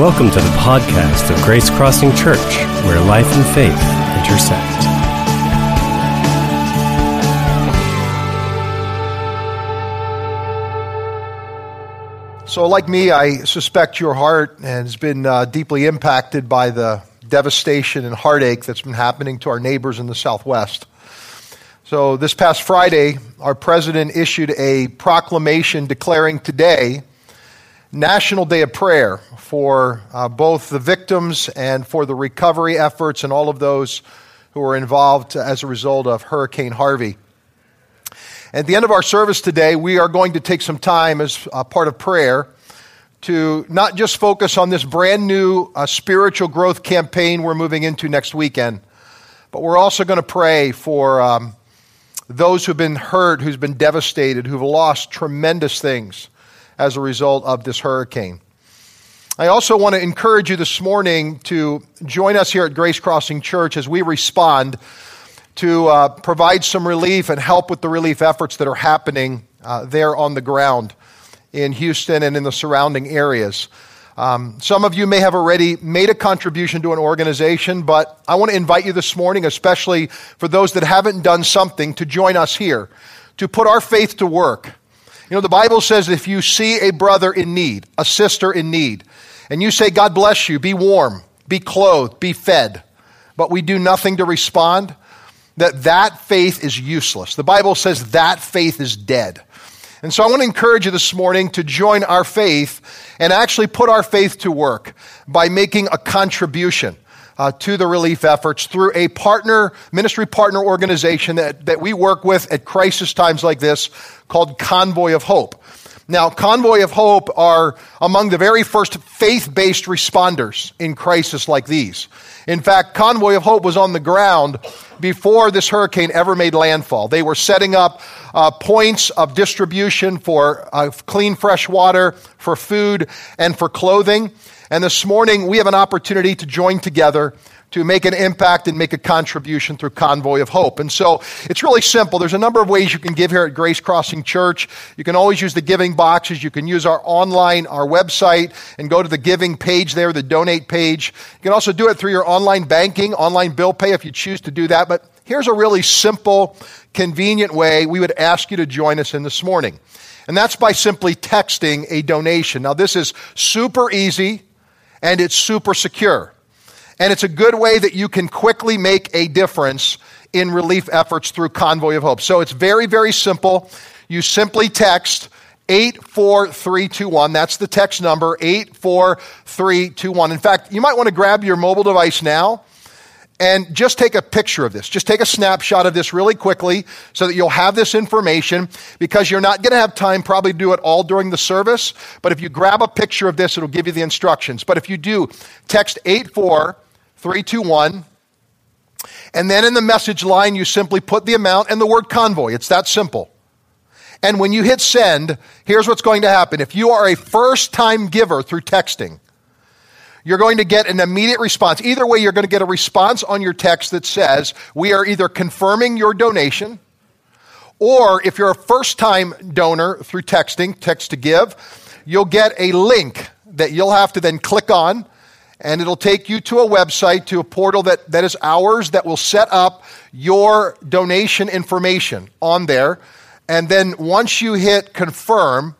Welcome to the podcast of Grace Crossing Church, where life and faith intersect. So, like me, I suspect your heart has been uh, deeply impacted by the devastation and heartache that's been happening to our neighbors in the Southwest. So, this past Friday, our president issued a proclamation declaring today National Day of Prayer for uh, both the victims and for the recovery efforts and all of those who were involved as a result of Hurricane Harvey. At the end of our service today, we are going to take some time as a part of prayer to not just focus on this brand new uh, spiritual growth campaign we're moving into next weekend, but we're also going to pray for um, those who've been hurt, who've been devastated, who've lost tremendous things as a result of this hurricane. I also want to encourage you this morning to join us here at Grace Crossing Church as we respond to uh, provide some relief and help with the relief efforts that are happening uh, there on the ground in Houston and in the surrounding areas. Um, some of you may have already made a contribution to an organization, but I want to invite you this morning, especially for those that haven't done something, to join us here, to put our faith to work. You know, the Bible says if you see a brother in need, a sister in need, and you say, God bless you, be warm, be clothed, be fed, but we do nothing to respond, that that faith is useless. The Bible says that faith is dead. And so I want to encourage you this morning to join our faith and actually put our faith to work by making a contribution. Uh, to the relief efforts through a partner, ministry partner organization that, that we work with at crisis times like this called Convoy of Hope. Now, Convoy of Hope are among the very first faith based responders in crisis like these. In fact, Convoy of Hope was on the ground before this hurricane ever made landfall. They were setting up uh, points of distribution for uh, clean, fresh water, for food, and for clothing. And this morning, we have an opportunity to join together to make an impact and make a contribution through Convoy of Hope. And so it's really simple. There's a number of ways you can give here at Grace Crossing Church. You can always use the giving boxes. You can use our online, our website, and go to the giving page there, the donate page. You can also do it through your online banking, online bill pay if you choose to do that. But here's a really simple, convenient way we would ask you to join us in this morning. And that's by simply texting a donation. Now, this is super easy and it's super secure. And it's a good way that you can quickly make a difference in relief efforts through Convoy of Hope. So it's very, very simple. You simply text 84321. That's the text number, 84321. In fact, you might want to grab your mobile device now and just take a picture of this. Just take a snapshot of this really quickly so that you'll have this information because you're not going to have time probably to do it all during the service. But if you grab a picture of this, it'll give you the instructions. But if you do, text 84321. And then in the message line, you simply put the amount and the word convoy. It's that simple. And when you hit send, here's what's going to happen. If you are a first time giver through texting, you're going to get an immediate response. Either way, you're going to get a response on your text that says, We are either confirming your donation, or if you're a first time donor through texting, text to give, you'll get a link that you'll have to then click on and it'll take you to a website, to a portal that, that is ours that will set up your donation information on there. And then once you hit confirm,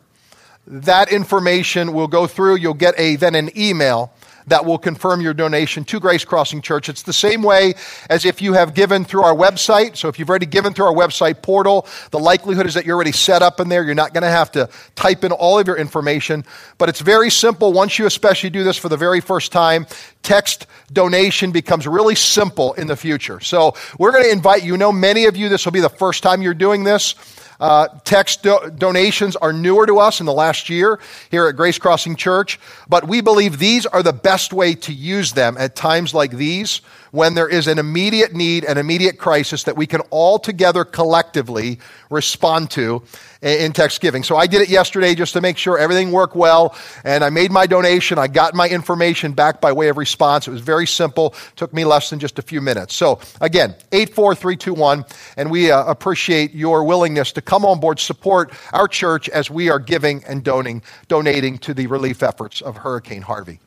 that information will go through. You'll get a then an email that will confirm your donation to Grace Crossing Church. It's the same way as if you have given through our website. So if you've already given through our website portal, the likelihood is that you're already set up in there. You're not going to have to type in all of your information. But it's very simple. Once you especially do this for the very first time, text donation becomes really simple in the future. So we're going to invite you. know, many of you, this will be the first time you're doing this. Uh, text do- donations are newer to us in the last year here at Grace Crossing Church, but we believe these are the best way to use them at times like these when there is an immediate need, an immediate crisis that we can all together collectively respond to in text giving. So I did it yesterday just to make sure everything worked well, and I made my donation. I got my information back by way of response. It was very simple, took me less than just a few minutes. So again, 84321, and we uh, appreciate your willingness to come on board, support our church as we are giving and donating, donating to the relief efforts of Hurricane Harvey.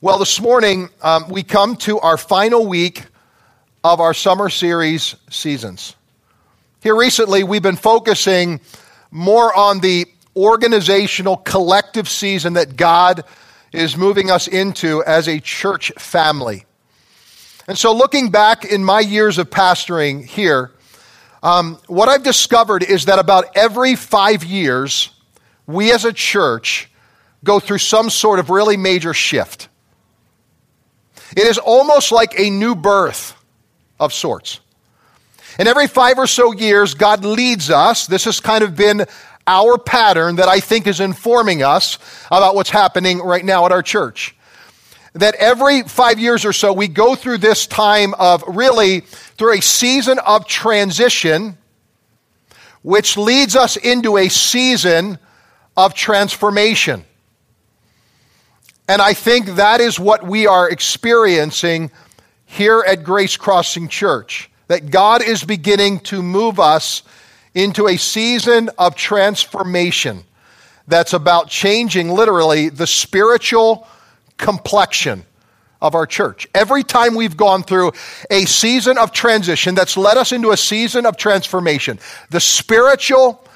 Well, this morning um, we come to our final week of our summer series seasons. Here recently, we've been focusing more on the organizational collective season that God is moving us into as a church family. And so, looking back in my years of pastoring here, um, what I've discovered is that about every five years, we as a church go through some sort of really major shift. It is almost like a new birth of sorts. And every five or so years, God leads us. This has kind of been our pattern that I think is informing us about what's happening right now at our church. That every five years or so, we go through this time of really through a season of transition, which leads us into a season of transformation. And I think that is what we are experiencing here at Grace Crossing Church. That God is beginning to move us into a season of transformation that's about changing literally the spiritual complexion of our church. Every time we've gone through a season of transition that's led us into a season of transformation, the spiritual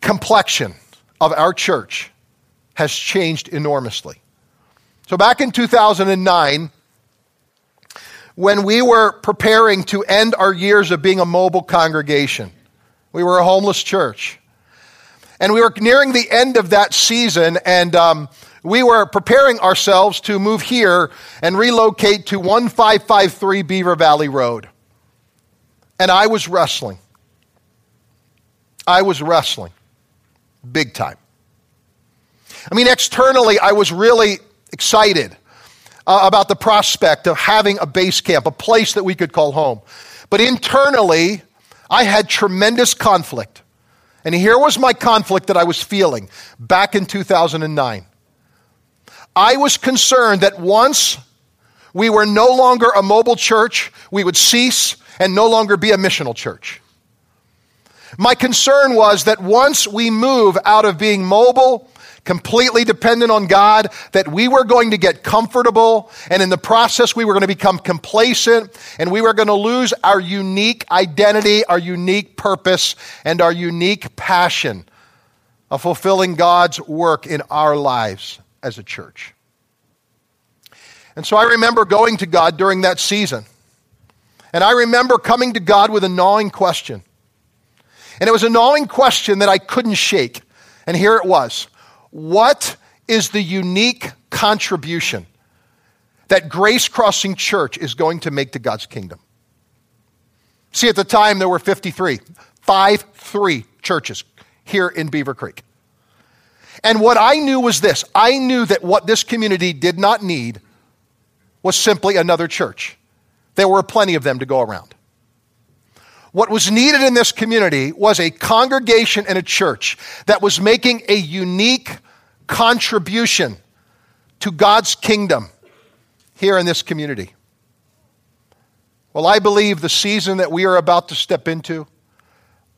complexion of our church has changed enormously. So back in 2009, when we were preparing to end our years of being a mobile congregation, we were a homeless church. And we were nearing the end of that season, and um, we were preparing ourselves to move here and relocate to 1553 Beaver Valley Road. And I was wrestling. I was wrestling big time. I mean, externally, I was really excited uh, about the prospect of having a base camp, a place that we could call home. But internally, I had tremendous conflict. And here was my conflict that I was feeling back in 2009. I was concerned that once we were no longer a mobile church, we would cease and no longer be a missional church. My concern was that once we move out of being mobile completely dependent on God, that we were going to get comfortable, and in the process, we were going to become complacent, and we were going to lose our unique identity, our unique purpose, and our unique passion of fulfilling God's work in our lives as a church. And so I remember going to God during that season. And I remember coming to God with a gnawing question. And it was a gnawing question that I couldn't shake. And here it was what is the unique contribution that Grace Crossing Church is going to make to God's kingdom? See, at the time there were 53, 5 3 churches here in Beaver Creek. And what I knew was this I knew that what this community did not need was simply another church. There were plenty of them to go around. What was needed in this community was a congregation and a church that was making a unique contribution to God's kingdom here in this community. Well, I believe the season that we are about to step into,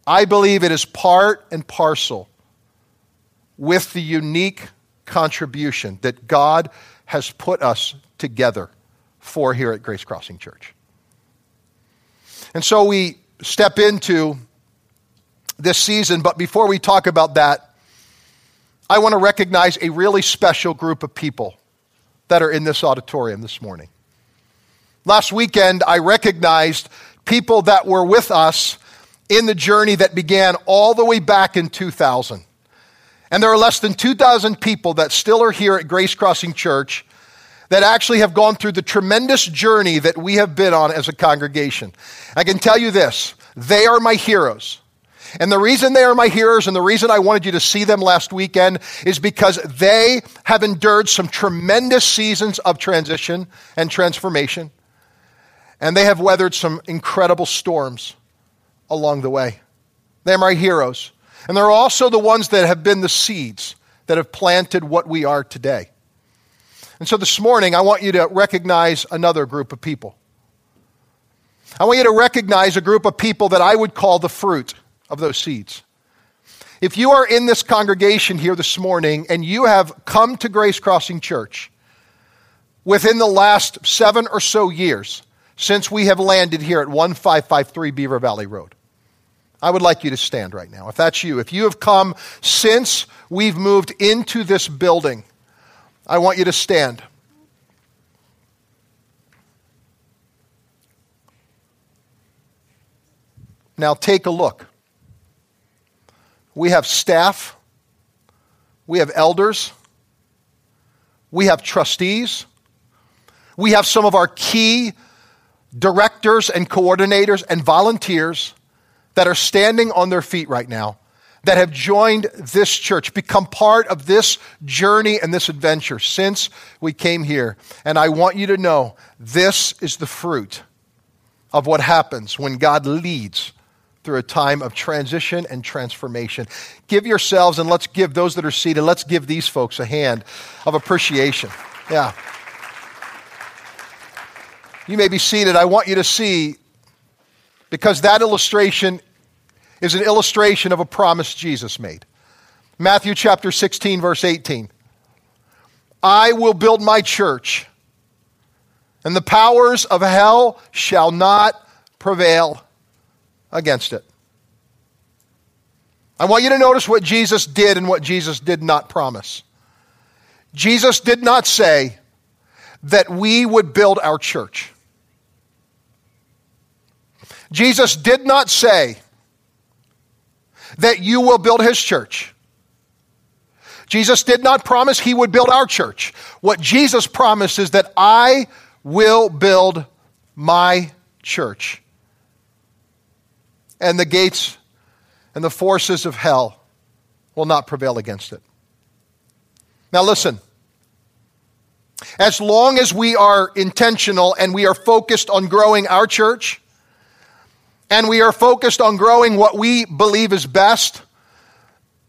I believe it is part and parcel with the unique contribution that God has put us together for here at Grace Crossing Church. And so we step into this season, but before we talk about that, I want to recognize a really special group of people that are in this auditorium this morning. Last weekend, I recognized people that were with us in the journey that began all the way back in 2000. And there are less than 2,000 people that still are here at Grace Crossing Church that actually have gone through the tremendous journey that we have been on as a congregation. I can tell you this they are my heroes. And the reason they are my heroes and the reason I wanted you to see them last weekend is because they have endured some tremendous seasons of transition and transformation. And they have weathered some incredible storms along the way. They're my heroes. And they're also the ones that have been the seeds that have planted what we are today. And so this morning, I want you to recognize another group of people. I want you to recognize a group of people that I would call the fruit of those seeds. If you are in this congregation here this morning and you have come to Grace Crossing Church within the last seven or so years since we have landed here at 1553 Beaver Valley Road. I would like you to stand right now. If that's you, if you have come since we've moved into this building, I want you to stand. Now take a look. We have staff, we have elders, we have trustees, we have some of our key directors and coordinators and volunteers that are standing on their feet right now that have joined this church, become part of this journey and this adventure since we came here. And I want you to know this is the fruit of what happens when God leads through a time of transition and transformation. Give yourselves and let's give those that are seated, let's give these folks a hand of appreciation. Yeah. You may be seated. I want you to see, because that illustration is an illustration of a promise Jesus made. Matthew chapter 16, verse 18. I will build my church, and the powers of hell shall not prevail against it. I want you to notice what Jesus did and what Jesus did not promise. Jesus did not say that we would build our church. Jesus did not say that you will build his church. Jesus did not promise he would build our church. What Jesus promised is that I will build my church and the gates and the forces of hell will not prevail against it. Now, listen. As long as we are intentional and we are focused on growing our church, and we are focused on growing what we believe is best,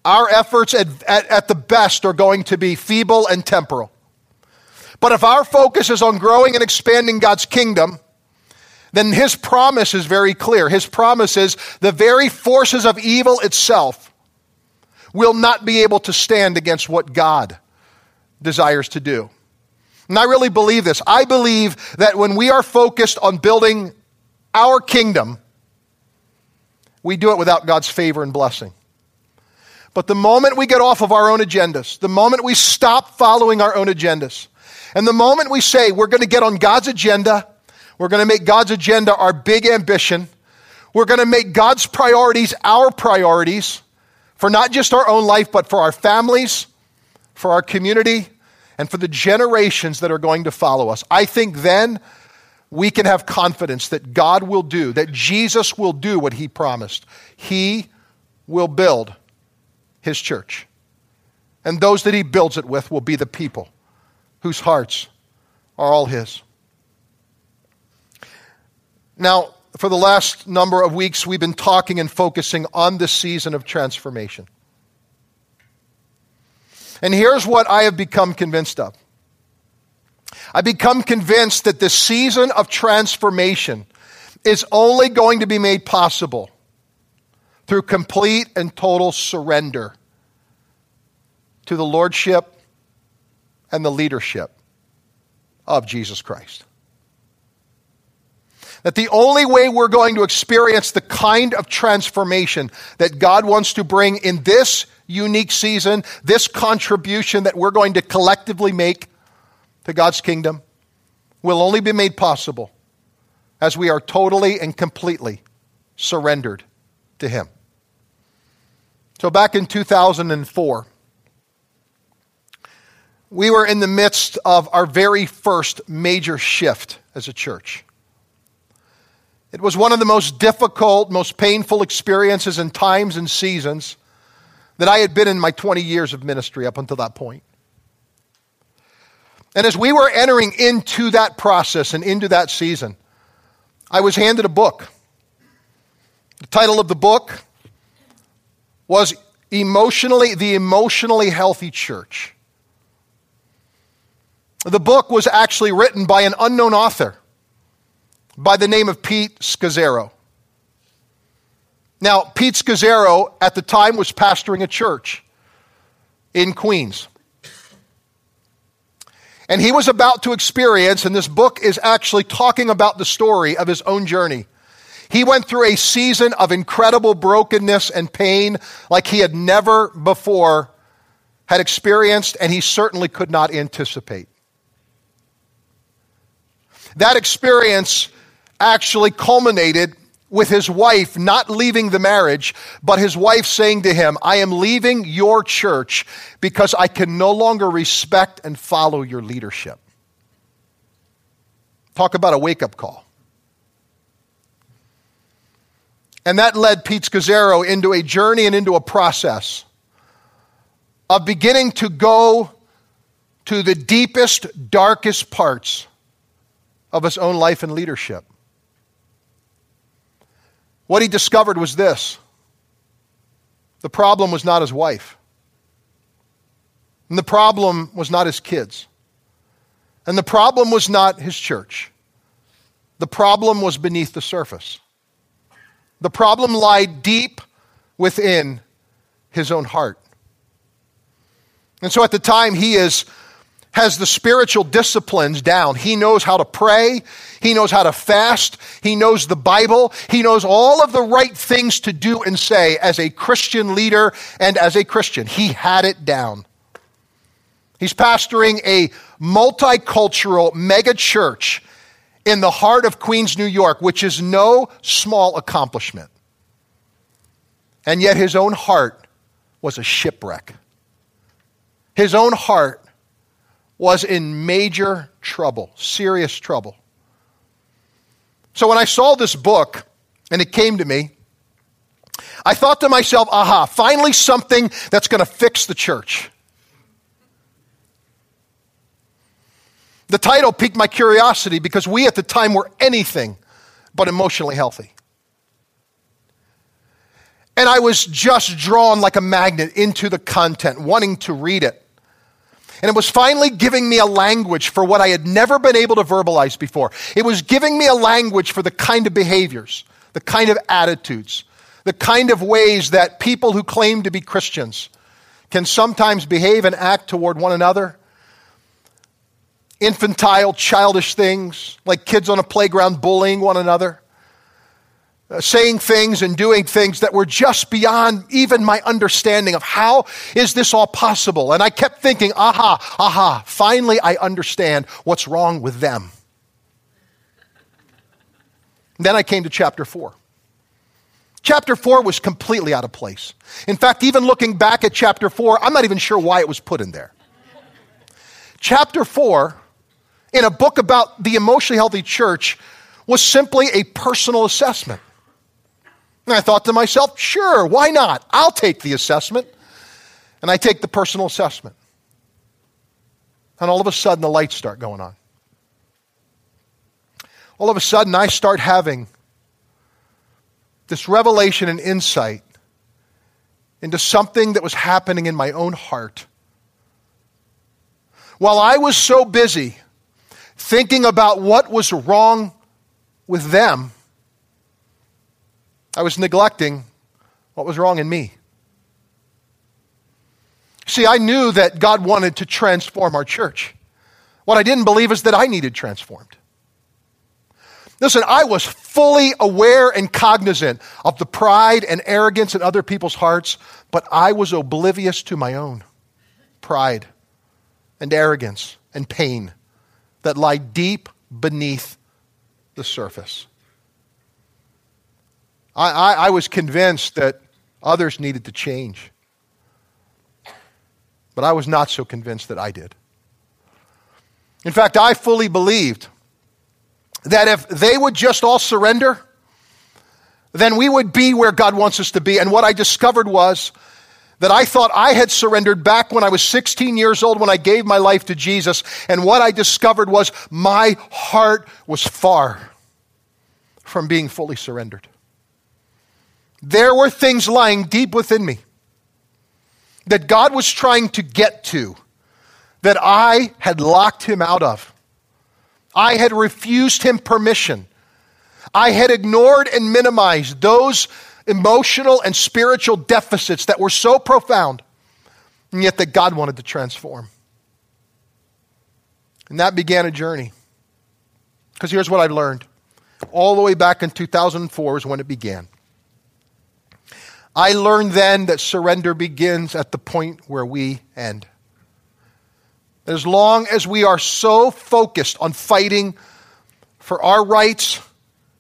our efforts at, at, at, the best are going to be feeble and temporal. But if our focus is on growing and expanding God's kingdom, then his promise is very clear. His promise is the very forces of evil itself will not be able to stand against what God desires to do. And I really believe this. I believe that when we are focused on building our kingdom, we do it without God's favor and blessing. But the moment we get off of our own agendas, the moment we stop following our own agendas, and the moment we say we're going to get on God's agenda we're going to make God's agenda our big ambition. We're going to make God's priorities our priorities for not just our own life, but for our families, for our community, and for the generations that are going to follow us. I think then we can have confidence that God will do, that Jesus will do what he promised. He will build his church. And those that he builds it with will be the people whose hearts are all his. Now, for the last number of weeks, we've been talking and focusing on this season of transformation. And here's what I have become convinced of I've become convinced that the season of transformation is only going to be made possible through complete and total surrender to the lordship and the leadership of Jesus Christ. That the only way we're going to experience the kind of transformation that God wants to bring in this unique season, this contribution that we're going to collectively make to God's kingdom, will only be made possible as we are totally and completely surrendered to Him. So, back in 2004, we were in the midst of our very first major shift as a church. It was one of the most difficult, most painful experiences and times and seasons that I had been in my 20 years of ministry up until that point. And as we were entering into that process and into that season, I was handed a book. The title of the book was Emotionally, The Emotionally Healthy Church. The book was actually written by an unknown author by the name of Pete Scazzero. Now, Pete Scazzero at the time was pastoring a church in Queens. And he was about to experience, and this book is actually talking about the story of his own journey. He went through a season of incredible brokenness and pain like he had never before had experienced, and he certainly could not anticipate. That experience actually culminated with his wife not leaving the marriage, but his wife saying to him, I am leaving your church because I can no longer respect and follow your leadership. Talk about a wake up call. And that led Pete Scazzero into a journey and into a process of beginning to go to the deepest, darkest parts of his own life and leadership. What he discovered was this the problem was not his wife, and the problem was not his kids, and the problem was not his church. The problem was beneath the surface. The problem lied deep within his own heart. And so at the time, he is has the spiritual disciplines down. He knows how to pray. He knows how to fast. He knows the Bible. He knows all of the right things to do and say as a Christian leader and as a Christian. He had it down. He's pastoring a multicultural mega church in the heart of Queens, New York, which is no small accomplishment. And yet his own heart was a shipwreck. His own heart was in major trouble, serious trouble. So when I saw this book and it came to me, I thought to myself, aha, finally something that's going to fix the church. The title piqued my curiosity because we at the time were anything but emotionally healthy. And I was just drawn like a magnet into the content, wanting to read it. And it was finally giving me a language for what I had never been able to verbalize before. It was giving me a language for the kind of behaviors, the kind of attitudes, the kind of ways that people who claim to be Christians can sometimes behave and act toward one another. Infantile, childish things, like kids on a playground bullying one another uh, saying things and doing things that were just beyond even my understanding of how is this all possible. And I kept thinking, aha, aha, finally I understand what's wrong with them. then I came to chapter 4. Chapter 4 was completely out of place. In fact, even looking back at chapter 4, I'm not even sure why it was put in there. chapter 4, in a book about the emotionally healthy church, was simply a personal assessment. And I thought to myself, sure, why not? I'll take the assessment. And I take the personal assessment. And all of a sudden, the lights start going on. All of a sudden, I start having this revelation and insight into something that was happening in my own heart. While I was so busy thinking about what was wrong with them, I was neglecting what was wrong in me. See, I knew that God wanted to transform our church. What I didn't believe is that I needed transformed. Listen, I was fully aware and cognizant of the pride and arrogance in other people's hearts, but I was oblivious to my own pride and arrogance and pain that lie deep beneath the surface. I, I, I was convinced that others needed to change. But I was not so convinced that I did. In fact, I fully believed that if they would just all surrender, then we would be where God wants us to be. And what I discovered was that I thought I had surrendered back when I was 16 years old when I gave my life to Jesus. And what I discovered was my heart was far from being fully surrendered. There were things lying deep within me that God was trying to get to that I had locked him out of. I had refused him permission. I had ignored and minimized those emotional and spiritual deficits that were so profound, and yet that God wanted to transform. And that began a journey. Because here's what I learned. All the way back in 2004 is when it began. I learned then that surrender begins at the point where we end. As long as we are so focused on fighting for our rights,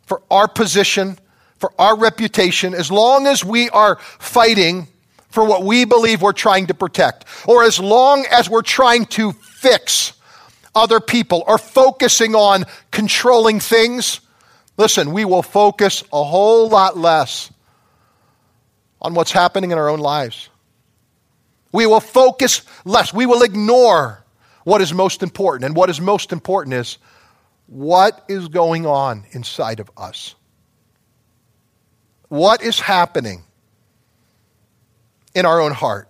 for our position, for our reputation, as long as we are fighting for what we believe we're trying to protect, or as long as we're trying to fix other people or focusing on controlling things, listen, we will focus a whole lot less on what's happening in our own lives. We will focus less. We will ignore what is most important. And what is most important is what is going on inside of us. What is happening in our own heart?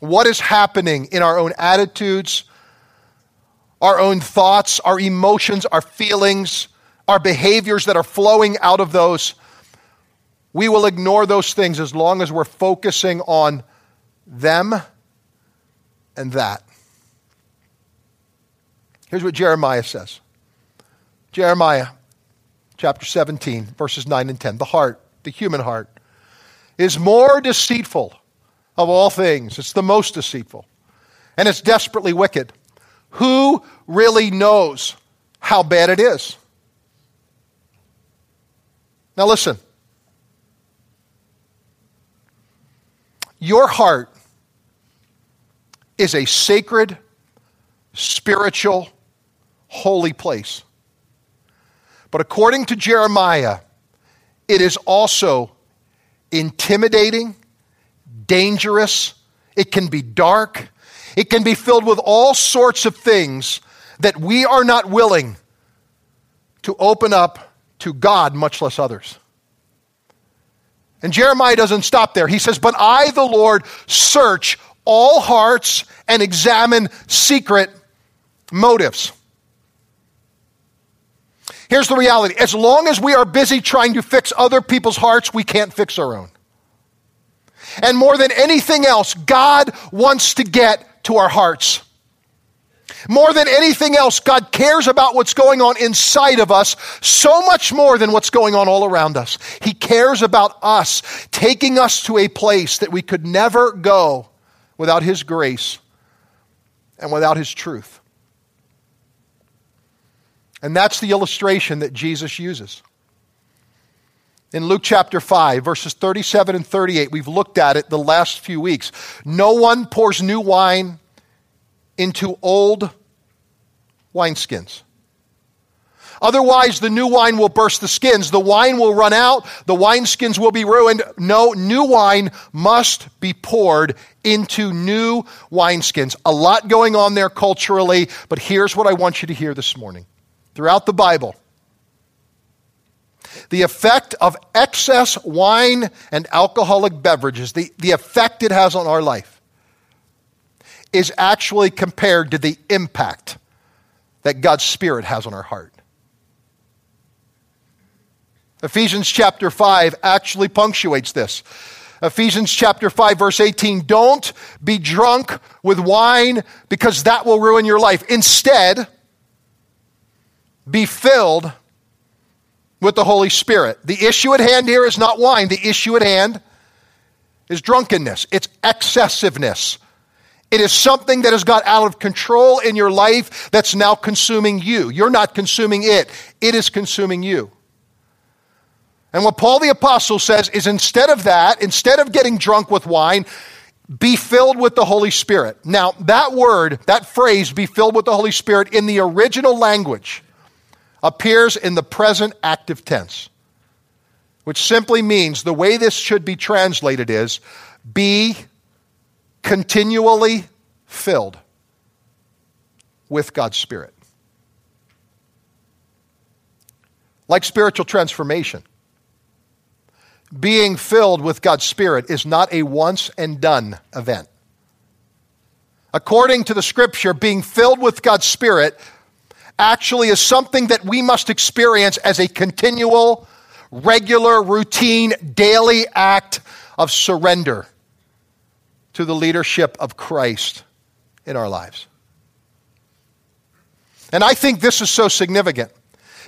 What is happening in our own attitudes, our own thoughts, our emotions, our feelings, our behaviors that are flowing out of those? We will ignore those things as long as we're focusing on them and that. Here's what Jeremiah says Jeremiah chapter 17, verses 9 and 10. The heart, the human heart, is more deceitful of all things. It's the most deceitful. And it's desperately wicked. Who really knows how bad it is? Now, listen. Your heart is a sacred, spiritual, holy place. But according to Jeremiah, it is also intimidating, dangerous, it can be dark, it can be filled with all sorts of things that we are not willing to open up to God, much less others. And Jeremiah doesn't stop there. He says, But I, the Lord, search all hearts and examine secret motives. Here's the reality as long as we are busy trying to fix other people's hearts, we can't fix our own. And more than anything else, God wants to get to our hearts. More than anything else, God cares about what's going on inside of us so much more than what's going on all around us. He cares about us, taking us to a place that we could never go without His grace and without His truth. And that's the illustration that Jesus uses. In Luke chapter 5, verses 37 and 38, we've looked at it the last few weeks. No one pours new wine into old wineskins. Otherwise, the new wine will burst the skins. The wine will run out. The wineskins will be ruined. No, new wine must be poured into new wineskins. A lot going on there culturally, but here's what I want you to hear this morning. Throughout the Bible, the effect of excess wine and alcoholic beverages, the, the effect it has on our life, is actually compared to the impact that God's Spirit has on our heart. Ephesians chapter 5 actually punctuates this. Ephesians chapter 5 verse 18, don't be drunk with wine because that will ruin your life. Instead, be filled with the Holy Spirit. The issue at hand here is not wine. The issue at hand is drunkenness. It's excessiveness. It is something that has got out of control in your life that's now consuming you. You're not consuming it, it is consuming you. And what Paul the Apostle says is instead of that, instead of getting drunk with wine, be filled with the Holy Spirit. Now, that word, that phrase, be filled with the Holy Spirit, in the original language appears in the present active tense, which simply means the way this should be translated is be continually filled with God's Spirit. Like spiritual transformation, being filled with God's Spirit is not a once and done event. According to the scripture, being filled with God's Spirit actually is something that we must experience as a continual, regular, routine, daily act of surrender to the leadership of Christ in our lives. And I think this is so significant.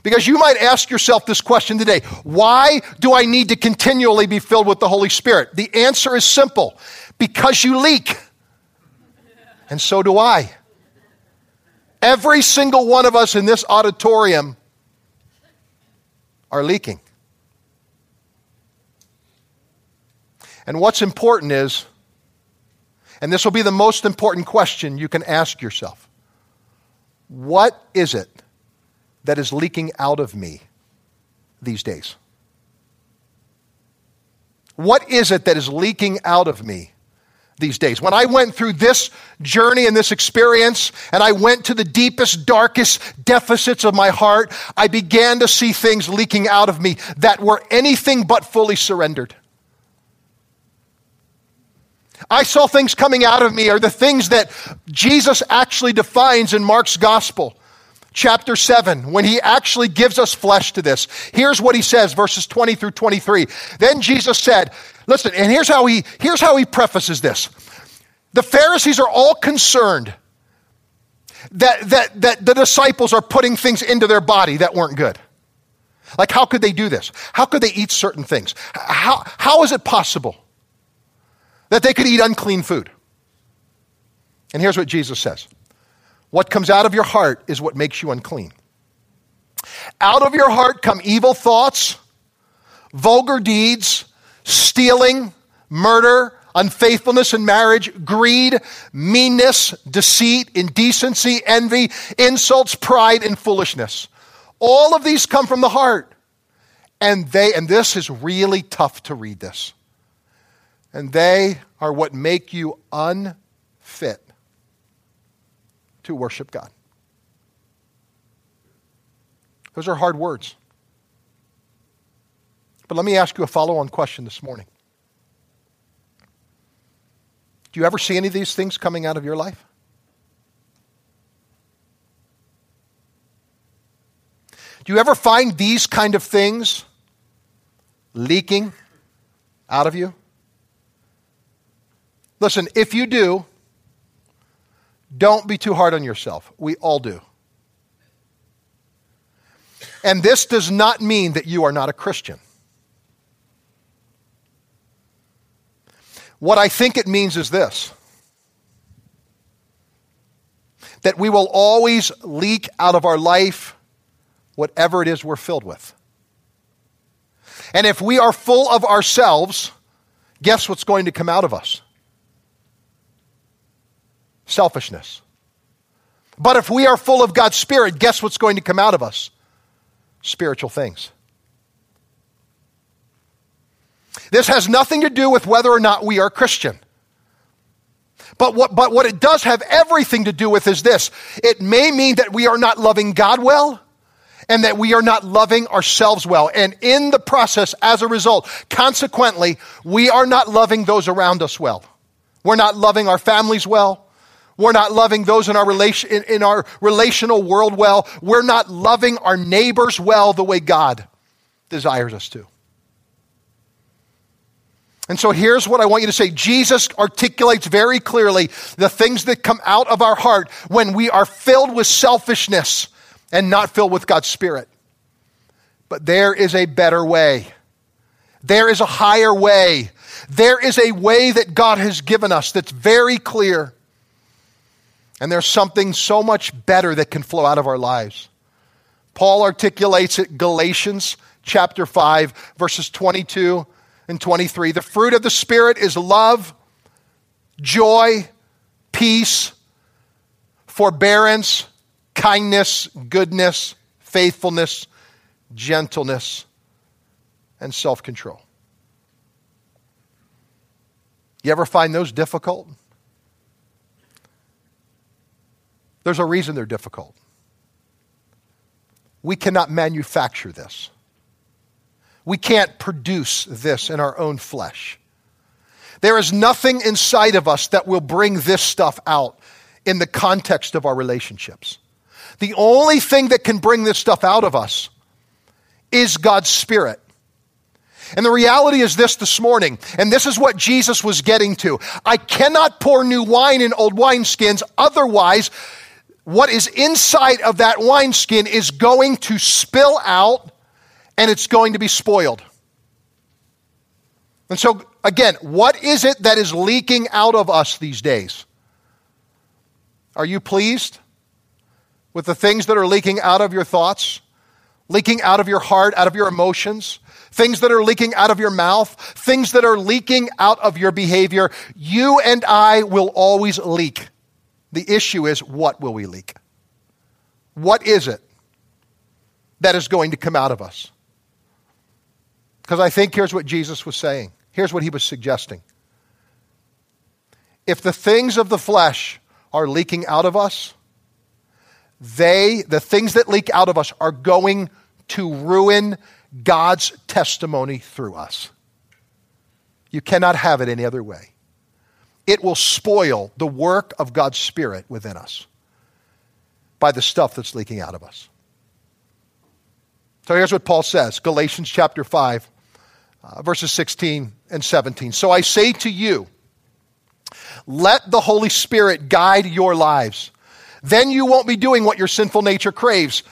Because you might ask yourself this question today Why do I need to continually be filled with the Holy Spirit? The answer is simple because you leak. And so do I. Every single one of us in this auditorium are leaking. And what's important is, and this will be the most important question you can ask yourself what is it that is leaking out of me these days? What is it that is leaking out of me these days? When I went through this journey and this experience, and I went to the deepest, darkest deficits of my heart, I began to see things leaking out of me that were anything but fully surrendered. I saw things coming out of me are the things that Jesus actually defines in Mark's gospel, chapter 7, when he actually gives us flesh to this. Here's what he says, verses 20 through 23. Then Jesus said, listen, and here's how he, here's how he prefaces this. The Pharisees are all concerned that, that, that the disciples are putting things into their body that weren't good. Like, how could they do this? How could they eat certain things? How, how is it possible? That they could eat unclean food. And here's what Jesus says What comes out of your heart is what makes you unclean. Out of your heart come evil thoughts, vulgar deeds, stealing, murder, unfaithfulness in marriage, greed, meanness, deceit, indecency, envy, insults, pride, and foolishness. All of these come from the heart. And they, and this is really tough to read this and they are what make you unfit to worship God. Those are hard words. But let me ask you a follow on question this morning. Do you ever see any of these things coming out of your life? Do you ever find these kind of things leaking out of you? Listen, if you do, don't be too hard on yourself. We all do. And this does not mean that you are not a Christian. What I think it means is this that we will always leak out of our life whatever it is we're filled with. And if we are full of ourselves, guess what's going to come out of us? Selfishness. But if we are full of God's Spirit, guess what's going to come out of us? Spiritual things. This has nothing to do with whether or not we are Christian. But what, but what it does have everything to do with is this it may mean that we are not loving God well and that we are not loving ourselves well. And in the process, as a result, consequently, we are not loving those around us well. We're not loving our families well. We're not loving those in our, relation, in, in our relational world well. We're not loving our neighbors well the way God desires us to. And so here's what I want you to say Jesus articulates very clearly the things that come out of our heart when we are filled with selfishness and not filled with God's Spirit. But there is a better way. There is a higher way. There is a way that God has given us that's very clear. And there's something so much better that can flow out of our lives. Paul articulates it Galatians chapter 5 verses 22 and 23. The fruit of the spirit is love, joy, peace, forbearance, kindness, goodness, faithfulness, gentleness, and self-control. You ever find those difficult? There's a reason they're difficult. We cannot manufacture this. We can't produce this in our own flesh. There is nothing inside of us that will bring this stuff out in the context of our relationships. The only thing that can bring this stuff out of us is God's Spirit. And the reality is this this morning, and this is what Jesus was getting to. I cannot pour new wine in old wineskins, otherwise, what is inside of that wineskin is going to spill out and it's going to be spoiled. And so, again, what is it that is leaking out of us these days? Are you pleased with the things that are leaking out of your thoughts, leaking out of your heart, out of your emotions? Things that are leaking out of your mouth, things that are leaking out of your behavior. You and I will always leak. The issue is what will we leak? What is it that is going to come out of us? Because I think here's what Jesus was saying. Here's what he was suggesting. If the things of the flesh are leaking out of us, they, the things that leak out of us, are going to ruin God's testimony through us. You cannot have it any other way. It will spoil the work of God's Spirit within us by the stuff that's leaking out of us. So here's what Paul says Galatians chapter 5, uh, verses 16 and 17. So I say to you, let the Holy Spirit guide your lives. Then you won't be doing what your sinful nature craves.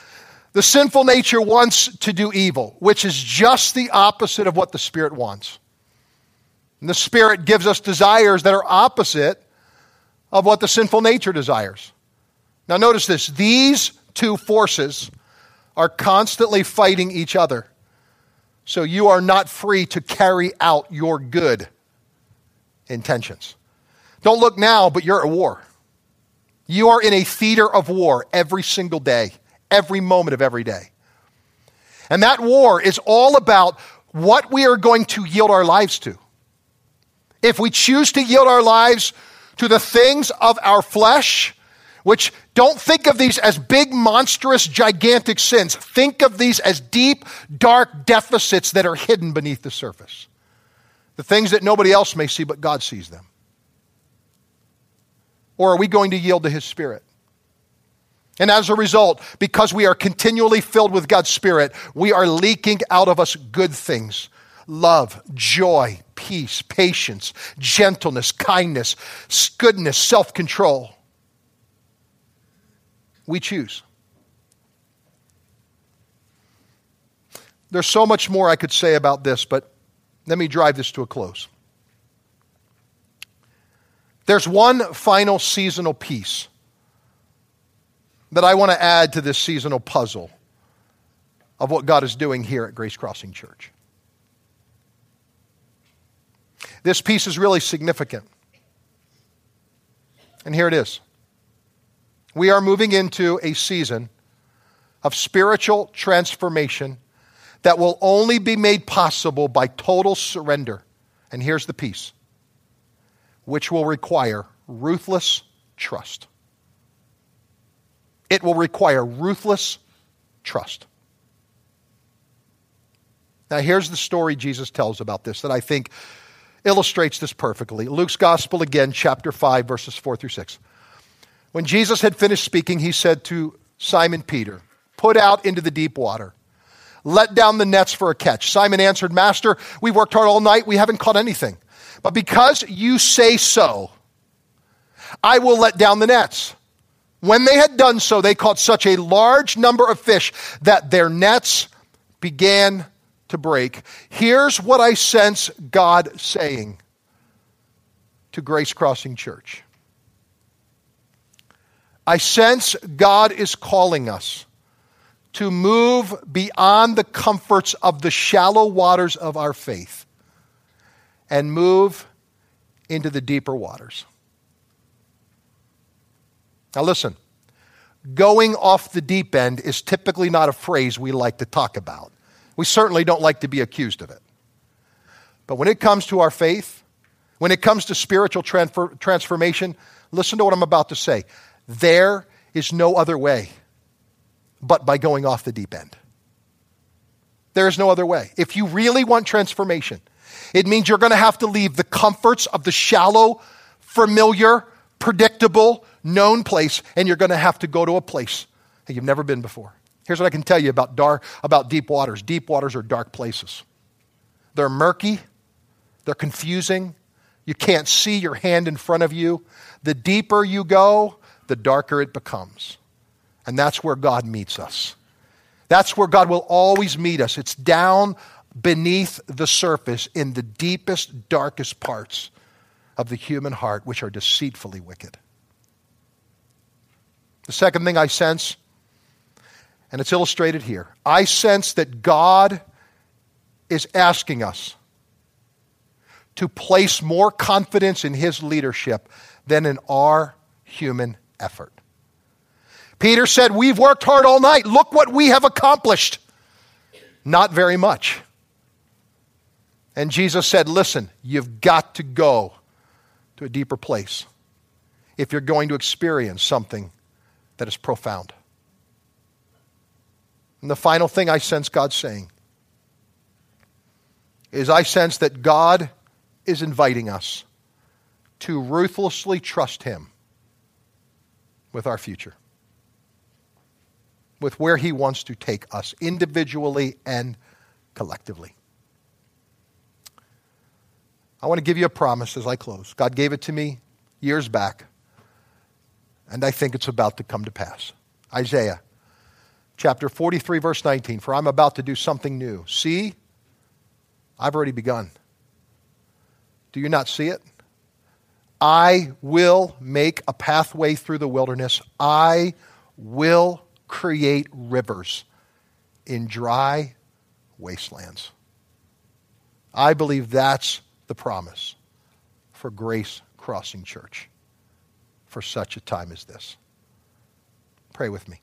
The sinful nature wants to do evil, which is just the opposite of what the Spirit wants. And the Spirit gives us desires that are opposite of what the sinful nature desires. Now, notice this these two forces are constantly fighting each other. So you are not free to carry out your good intentions. Don't look now, but you're at war. You are in a theater of war every single day every moment of every day. And that war is all about what we are going to yield our lives to. If we choose to yield our lives to the things of our flesh, which don't think of these as big, monstrous, gigantic sins. Think of these as deep, dark deficits that are hidden beneath the surface. The things that nobody else may see, but God sees them. Or are we going to yield to His Spirit? And as a result, because we are continually filled with God's Spirit, we are leaking out of us good things love, joy, peace, patience, gentleness, kindness, goodness, self control. We choose. There's so much more I could say about this, but let me drive this to a close. There's one final seasonal piece that I want to add to this seasonal puzzle of what God is doing here at Grace Crossing Church. This piece is really significant. And here it is. We are moving into a season of spiritual transformation that will only be made possible by total surrender. And here's the piece which will require ruthless trust. It will require ruthless trust. Now, here's the story Jesus tells about this that I think illustrates this perfectly. Luke's Gospel, again, chapter 5, verses 4 through 6. When Jesus had finished speaking, he said to Simon Peter, Put out into the deep water. Let down the nets for a catch. Simon answered, Master, we worked hard all night. We haven't caught anything. But because you say so, I will let down the nets. When they had done so, they caught such a large number of fish that their nets began to break. Here's what I sense God saying to Grace Crossing Church I sense God is calling us to move beyond the comforts of the shallow waters of our faith and move into the deeper waters. Now, listen, going off the deep end is typically not a phrase we like to talk about. We certainly don't like to be accused of it. But when it comes to our faith, when it comes to spiritual transfer, transformation, listen to what I'm about to say. There is no other way but by going off the deep end. There is no other way. If you really want transformation, it means you're going to have to leave the comforts of the shallow, familiar, predictable, known place, and you're going to have to go to a place that you've never been before. Here's what I can tell you about, dark, about deep waters deep waters are dark places. They're murky, they're confusing, you can't see your hand in front of you. The deeper you go, the darker it becomes. And that's where God meets us. That's where God will always meet us. It's down beneath the surface in the deepest, darkest parts of the human heart, which are deceitfully wicked. The second thing I sense, and it's illustrated here, I sense that God is asking us to place more confidence in His leadership than in our human effort. Peter said, We've worked hard all night. Look what we have accomplished. Not very much. And Jesus said, Listen, you've got to go to a deeper place if you're going to experience something that is profound. And the final thing I sense God saying is I sense that God is inviting us to ruthlessly trust Him with our future, with where He wants to take us individually and collectively. I want to give you a promise as I close. God gave it to me years back, and I think it's about to come to pass. Isaiah chapter 43, verse 19 For I'm about to do something new. See, I've already begun. Do you not see it? I will make a pathway through the wilderness. I will create rivers in dry wastelands. I believe that's the promise for Grace Crossing Church for such a time as this. Pray with me.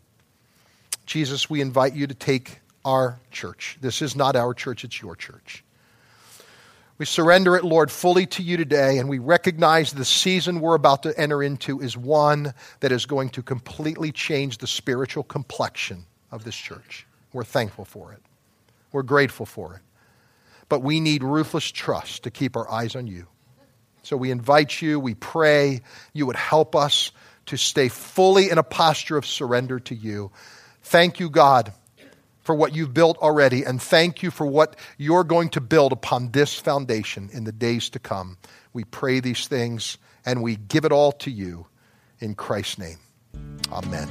Jesus, we invite you to take our church. This is not our church, it's your church. We surrender it, Lord, fully to you today, and we recognize the season we're about to enter into is one that is going to completely change the spiritual complexion of this church. We're thankful for it. We're grateful for it. But we need ruthless trust to keep our eyes on you. So we invite you, we pray you would help us to stay fully in a posture of surrender to you. Thank you, God for what you've built already, and thank you for what you're going to build upon this foundation in the days to come. We pray these things and we give it all to you in Christ's name. Amen.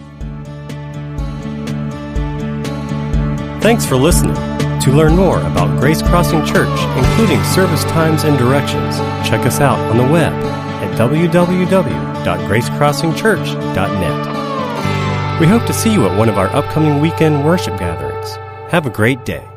Thanks for listening. To learn more about Grace Crossing Church, including service times and directions, check us out on the web at www.gracecrossingchurch.net. We hope to see you at one of our upcoming weekend worship gatherings. Have a great day.